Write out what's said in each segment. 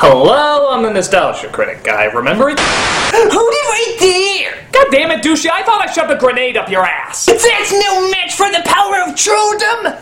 Hello, I'm the Nostalgia Critic guy. Remember it? Hold it right there! God damn it, douchey, I thought I shoved a grenade up your ass! That's no match for the power of trolldom!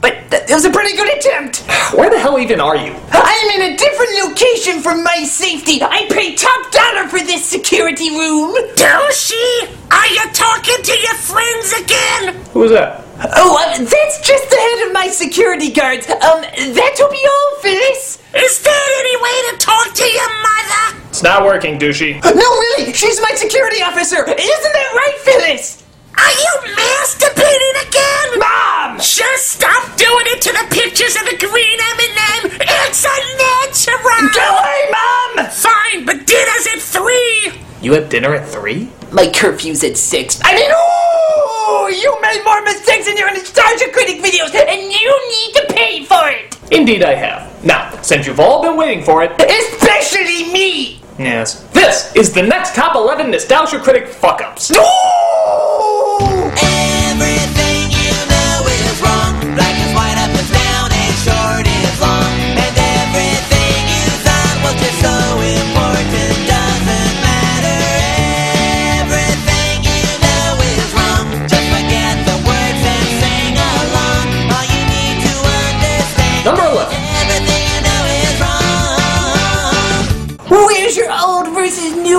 But th- it was a pretty good attempt! Where the hell even are you? I'm in a different location for my safety! I pay top dollar for this security room! douchey, are you talking to your friends again? Who was that? Oh, uh, that's just the head of my security guards. Um, that'll be all, Phyllis. Is there any way to talk to your mother? It's not working, douchey. No, really, she's my security officer. Isn't that right, Phyllis? Are you masturbating again? Mom! Just stop doing it to the pictures of the green M&M. It's unnatural. Go away, Mom! Fine, but dinner's at three. You have dinner at 3? My curfew's at six. I mean, ooh, you made more mistakes in your nostalgia critic videos, and you need to pay for it. Indeed, I have. Now, since you've all been waiting for it, Especially me. yes, this is the next top 11 Nostalgia Critic fuck ups. Ooh!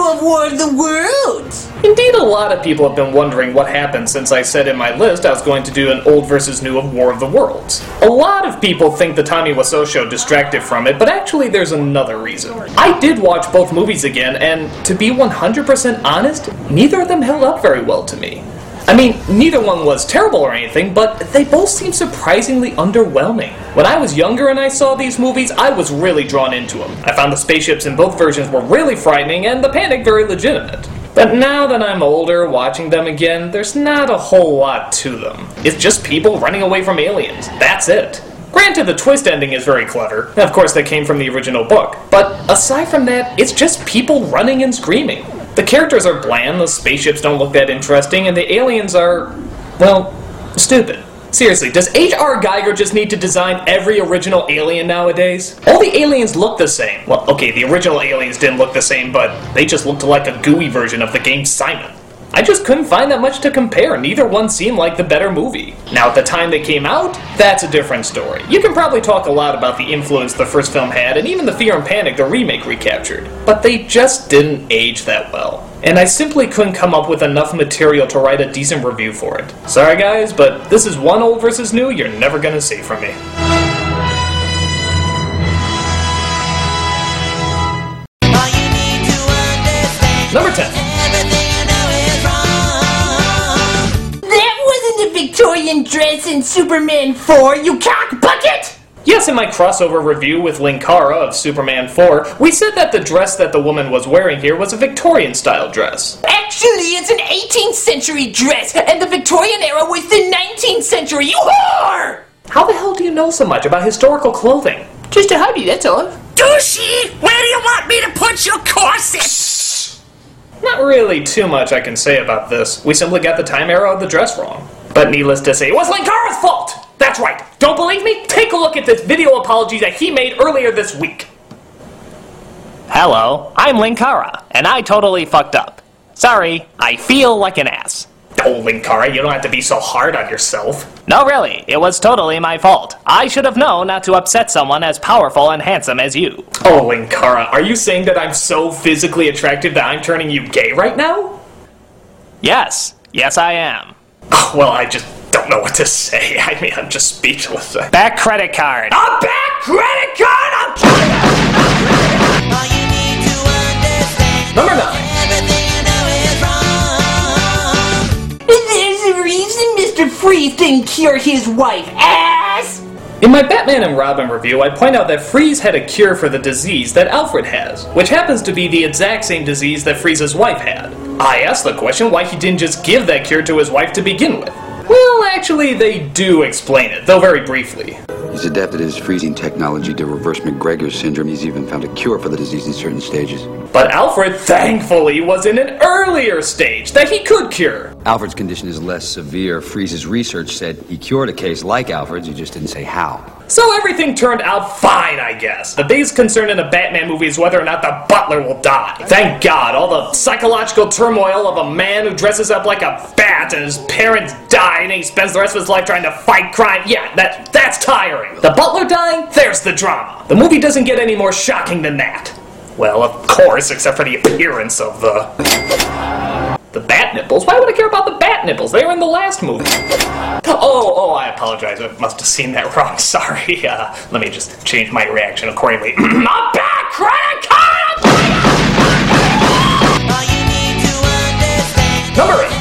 Of War of the Worlds? Indeed, a lot of people have been wondering what happened since I said in my list I was going to do an old versus new of War of the Worlds. A lot of people think the Tommy Wiseau show distracted from it, but actually there's another reason. I did watch both movies again, and to be 100% honest, neither of them held up very well to me. I mean, neither one was terrible or anything, but they both seem surprisingly underwhelming. When I was younger and I saw these movies, I was really drawn into them. I found the spaceships in both versions were really frightening and the panic very legitimate. But now that I'm older, watching them again, there's not a whole lot to them. It's just people running away from aliens. That's it. Granted, the twist ending is very clever. Of course, that came from the original book. But aside from that, it's just people running and screaming. The characters are bland, the spaceships don't look that interesting, and the aliens are, well, stupid. Seriously, does H.R. Giger just need to design every original alien nowadays? All the aliens look the same. Well, okay, the original aliens didn't look the same, but they just looked like a gooey version of the game Simon. I just couldn't find that much to compare. Neither one seemed like the better movie. Now, at the time they came out, that's a different story. You can probably talk a lot about the influence the first film had, and even the Fear and Panic the remake recaptured. But they just didn't age that well. And I simply couldn't come up with enough material to write a decent review for it. Sorry guys, but this is one old versus new you're never gonna see from me. Victorian dress in Superman 4, you cock bucket! Yes, in my crossover review with Linkara of Superman 4, we said that the dress that the woman was wearing here was a Victorian style dress. Actually, it's an 18th century dress, and the Victorian era was the 19th century, you whore! How the hell do you know so much about historical clothing? Just a hobby, that's all. Douchey, where do you want me to put your corset? Shh! Not really too much I can say about this. We simply got the time era of the dress wrong. But needless to say, it was Linkara's fault! That's right. Don't believe me? Take a look at this video apology that he made earlier this week. Hello, I'm Linkara, and I totally fucked up. Sorry, I feel like an ass. Oh, Linkara, you don't have to be so hard on yourself. No, really, it was totally my fault. I should have known not to upset someone as powerful and handsome as you. Oh, Linkara, are you saying that I'm so physically attractive that I'm turning you gay right now? Yes, yes, I am. Oh, well, I just don't know what to say. I mean, I'm just speechless. Back credit card. A back credit card! I'm All you need to understand. Number nine. Everything you know is wrong. There's a reason Mr. Freeze didn't cure his wife, ass! In my Batman and Robin review, I point out that Freeze had a cure for the disease that Alfred has, which happens to be the exact same disease that Freeze's wife had. I asked the question why he didn't just give that cure to his wife to begin with. Well, actually, they do explain it, though very briefly. He's adapted his freezing technology to reverse McGregor's syndrome. He's even found a cure for the disease in certain stages. But Alfred, thankfully, was in an earlier stage that he could cure. Alfred's condition is less severe. Freeze's research said he cured a case like Alfred's, he just didn't say how. So everything turned out fine, I guess. The biggest concern in a Batman movie is whether or not the butler will die. Thank God, all the psychological turmoil of a man who dresses up like a bat and his parents die and he spends the rest of his life trying to fight crime. Yeah, that that's tiring. The butler dying, there's the drama. The movie doesn't get any more shocking than that. Well, of course, except for the appearance of the the bat nipples? Why would I care about the bat nipples? They were in the last movie. Oh, oh, I apologize. I must have seen that wrong. Sorry. Uh, let me just change my reaction accordingly. I'm back, credit card! All you need to understand Number eight.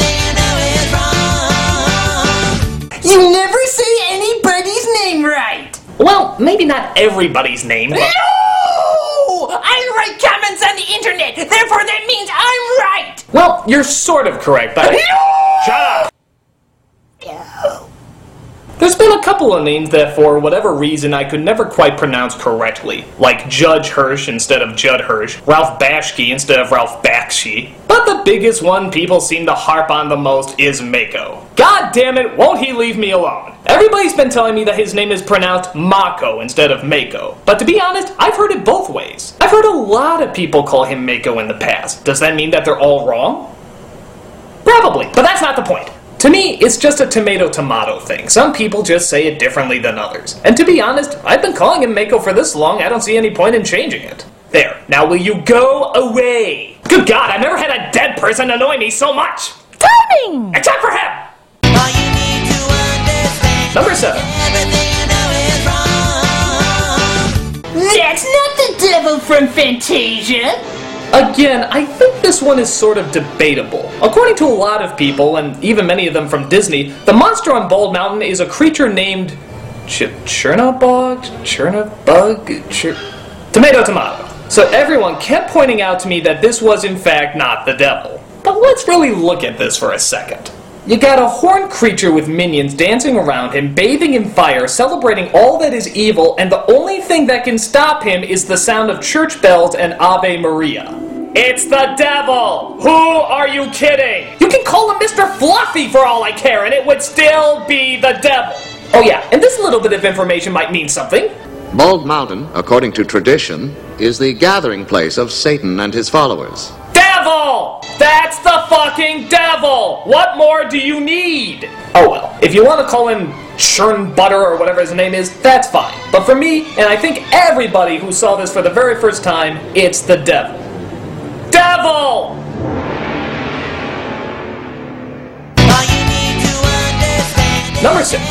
you know is wrong. You never say anybody's name right. Well, maybe not everybody's name, but No! I write comments on the internet, therefore that means I'm right. well, you're sort of correct, but shut up. There's been a couple of names that, for whatever reason, I could never quite pronounce correctly, like Judge Hirsch instead of Judd Hirsch, Ralph Bashki instead of Ralph Bakshi. But the biggest one people seem to harp on the most is Mako. God damn it, won't he leave me alone? Everybody's been telling me that his name is pronounced Mako instead of Mako. But to be honest, I've heard it both ways. I've heard a lot of people call him Mako in the past. Does that mean that they're all wrong? Probably, but that's not the point. To me, it's just a tomato tomato thing. Some people just say it differently than others. And to be honest, I've been calling him Mako for this long, I don't see any point in changing it. There, now will you go away? Good God, I've never had a dead person annoy me so much! Coming. Except for him! Number 7. That's not the devil from Fantasia. Again, I think this one is sort of debatable. According to a lot of people, and even many of them from Disney, the monster on Bald Mountain is a creature named Ch- Chernobog? Chernobug? Ch- tomato Tomato. So everyone kept pointing out to me that this was in fact not the devil. But let's really look at this for a second. You got a horned creature with minions dancing around him, bathing in fire, celebrating all that is evil, and the only thing that can stop him is the sound of church bells and Ave Maria. It's the devil! Who are you kidding? You can call him Mr. Fluffy for all I care, and it would still be the devil. Oh yeah, and this little bit of information might mean something. Bald Mountain, according to tradition, is the gathering place of Satan and his followers. Devil! That's the fucking devil! What more do you need? Oh well, if you want to call him Churn Butter or whatever his name is, that's fine. But for me, and I think everybody who saw this for the very first time, it's the devil. Devil! Number six.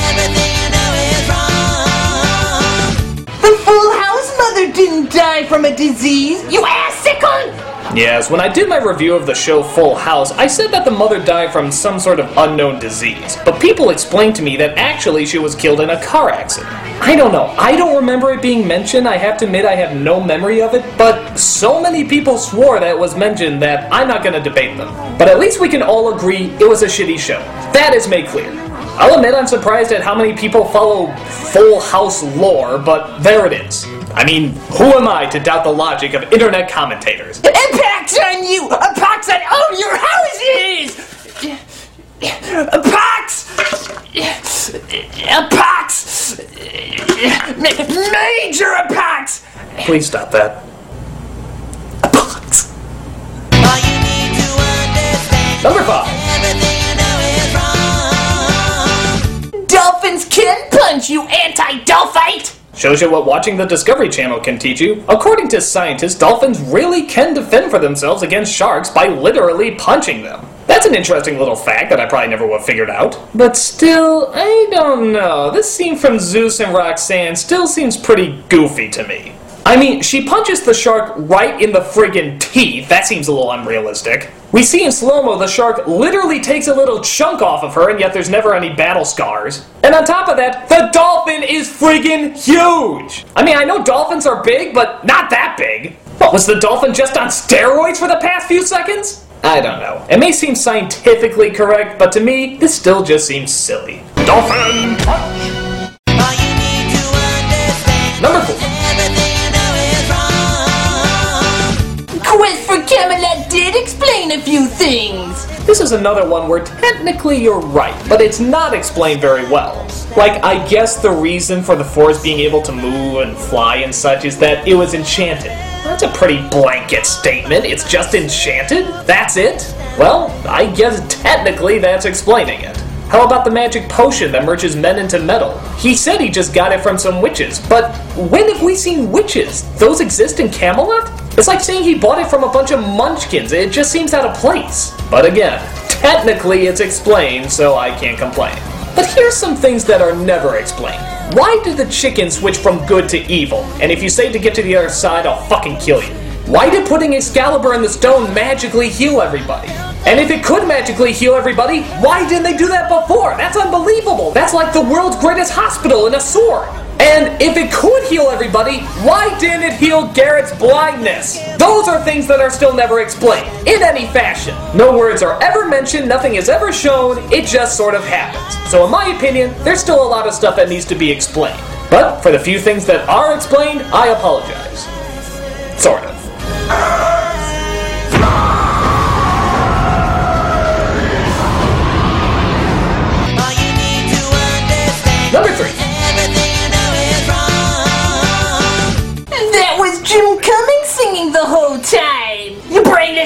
The Full House mother didn't die from a disease, you assicle! Yes, when I did my review of the show Full House, I said that the mother died from some sort of unknown disease. But people explained to me that actually she was killed in a car accident. I don't know, I don't remember it being mentioned, I have to admit I have no memory of it, but so many people swore that it was mentioned that I'm not gonna debate them. But at least we can all agree it was a shitty show. That is made clear. I'll admit I'm surprised at how many people follow Full House lore, but there it is. I mean, who am I to doubt the logic of internet commentators? Pox on you! A pox on all your houses! A pox! A pox! Major a pox! Please stop that. A pox! All you need to understand Number five. everything you know is wrong. Dolphins can punch, you anti-dolphite! Shows you what watching the Discovery Channel can teach you. According to scientists, dolphins really can defend for themselves against sharks by literally punching them. That's an interesting little fact that I probably never would have figured out. But still, I don't know. This scene from Zeus and Roxanne still seems pretty goofy to me. I mean, she punches the shark right in the friggin' teeth. That seems a little unrealistic. We see in slow mo the shark literally takes a little chunk off of her, and yet there's never any battle scars. And on top of that, the dolphin is friggin' huge! I mean, I know dolphins are big, but not that big. What, was the dolphin just on steroids for the past few seconds? I don't know. It may seem scientifically correct, but to me, this still just seems silly. Dolphin punch! Camelot did explain a few things. This is another one where technically you're right, but it's not explained very well. Like, I guess the reason for the Force being able to move and fly and such is that it was enchanted. That's a pretty blanket statement. It's just enchanted? That's it? Well, I guess technically that's explaining it. How about the magic potion that merges men into metal? He said he just got it from some witches, but when have we seen witches? Those exist in Camelot? It's like saying he bought it from a bunch of munchkins. It just seems out of place. But again, technically it's explained, so I can't complain. But here's some things that are never explained. Why did the chicken switch from good to evil? And if you say to get to the other side, I'll fucking kill you. Why did putting Excalibur in the stone magically heal everybody? And if it could magically heal everybody, why didn't they do that before? That's unbelievable. That's like the world's greatest hospital in a sword. And if it could heal everybody, why didn't it heal Garrett's blindness? Those are things that are still never explained, in any fashion. No words are ever mentioned, nothing is ever shown, it just sort of happens. So, in my opinion, there's still a lot of stuff that needs to be explained. But for the few things that are explained, I apologize. Sort of.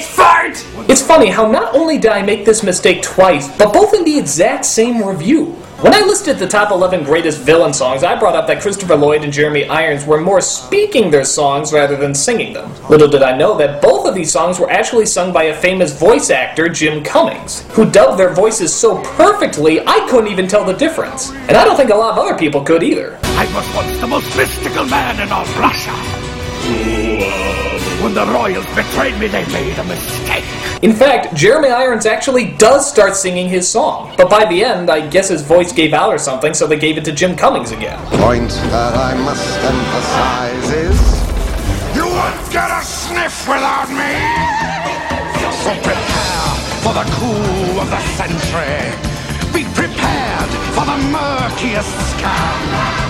You fart. It's funny how not only did I make this mistake twice, but both in the exact same review. When I listed the top 11 greatest villain songs, I brought up that Christopher Lloyd and Jeremy Irons were more speaking their songs rather than singing them. Little did I know that both of these songs were actually sung by a famous voice actor, Jim Cummings, who dubbed their voices so perfectly I couldn't even tell the difference. And I don't think a lot of other people could either. I was once the most mystical man in all Russia. Uh. When the royals betrayed me, they made a mistake. In fact, Jeremy Irons actually does start singing his song, but by the end, I guess his voice gave out or something, so they gave it to Jim Cummings again. point that I must emphasize is You won't get a sniff without me. So prepare for the coup of the century. Be prepared for the murkiest.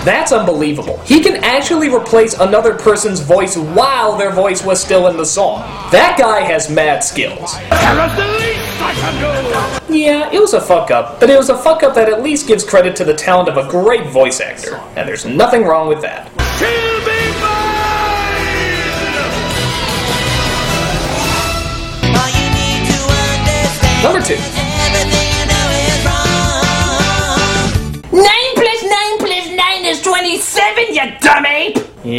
That's unbelievable. He can actually replace another person's voice while their voice was still in the song. That guy has mad skills. There is the least I can do. Yeah, it was a fuck up, but it was a fuck up that at least gives credit to the talent of a great voice actor, and there's nothing wrong with that. She'll be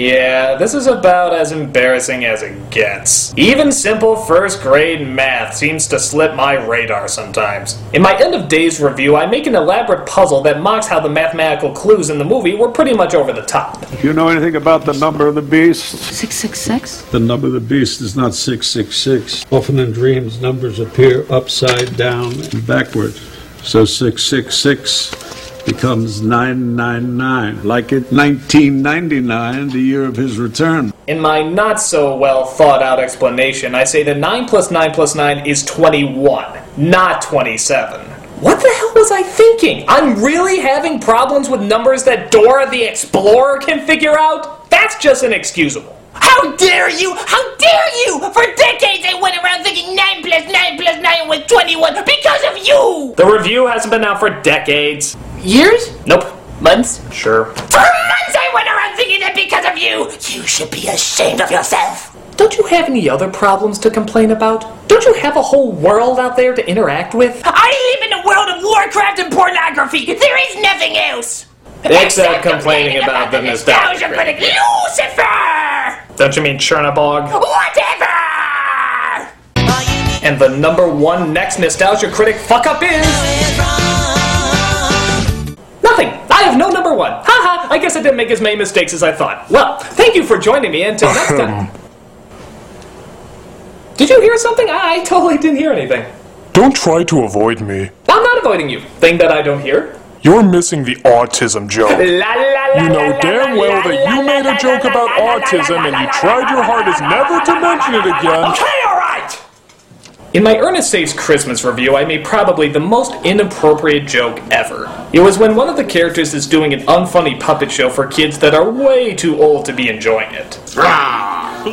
Yeah, this is about as embarrassing as it gets. Even simple first grade math seems to slip my radar sometimes. In my end of days review, I make an elaborate puzzle that mocks how the mathematical clues in the movie were pretty much over the top. Do you know anything about the number of the beast? 666? The number of the beast is not 666. Often in dreams, numbers appear upside down and backward. So 666 becomes 999, like in 1999, the year of his return. In my not so well thought out explanation, I say that 9 plus 9 plus 9 is 21, not 27. What the hell was I thinking? I'm really having problems with numbers that Dora the Explorer can figure out? That's just inexcusable. How dare you? How dare you? For decades I went around thinking nine plus nine plus nine was twenty-one because of you. The review hasn't been out for decades. Years? Nope. Months? Sure. For months I went around thinking that because of you. You should be ashamed of yourself. Don't you have any other problems to complain about? Don't you have a whole world out there to interact with? I live in a world of Warcraft and pornography. There is nothing else. Except complaining about the nostalgia critic critic. Lucifer. Don't you mean Chernabog? Whatever. All you need And the number one next nostalgia critic fuck up is. Number one. Haha. I guess I didn't make as many mistakes as I thought. Well, thank you for joining me. Until next time. Did you hear something? I, I totally didn't hear anything. Don't try to avoid me. I'm not avoiding you. Thing that I don't hear. You're missing the autism joke. You know damn well that you made a joke about autism and you tried your hardest never to mention it again. Okay. In my Ernest Saves Christmas review, I made probably the most inappropriate joke ever. It was when one of the characters is doing an unfunny puppet show for kids that are way too old to be enjoying it. Ah,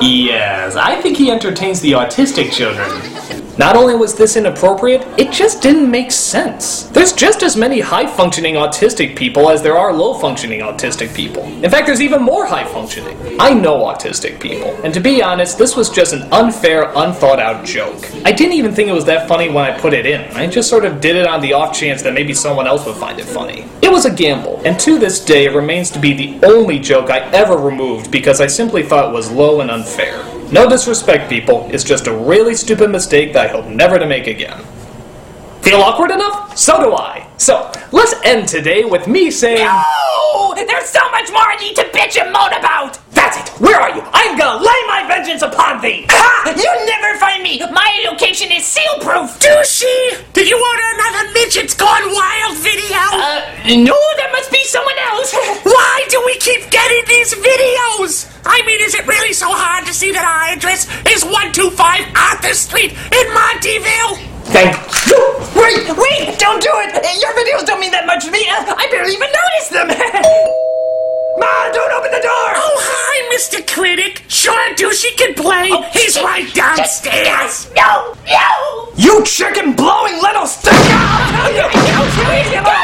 yes, I think he entertains the autistic children. Not only was this inappropriate, it just didn't make sense. There's just as many high functioning autistic people as there are low functioning autistic people. In fact, there's even more high functioning. I know autistic people, and to be honest, this was just an unfair, unthought out joke. I didn't even think it was that funny when I put it in. I just sort of did it on the off chance that maybe someone else would find it funny. It was a gamble, and to this day it remains to be the only joke I ever removed because I simply thought it was low and unfair. No disrespect, people, it's just a really stupid mistake that I hope never to make again. Feel awkward enough? So do I. So, let's end today with me saying. No! There's so much more I need to bitch and moan about! That's it! Where are you? I'm gonna lay my vengeance upon thee! Ha! You'll never find me! My location is seal proof! Douchey! Did you order another Midgets Gone Wild video? Uh, no, 925 Arthur Street in Monteville. Thank you. Wait, wait, don't do it. Your videos don't mean that much to me. Uh, I barely even noticed them. Ma, don't open the door. Oh, hi, Mr. Critic. Sure, Douchey can play. Oh, He's shit. right downstairs. Yes. No, no. You chicken blowing little stick. I'll tell you. I'll tell you.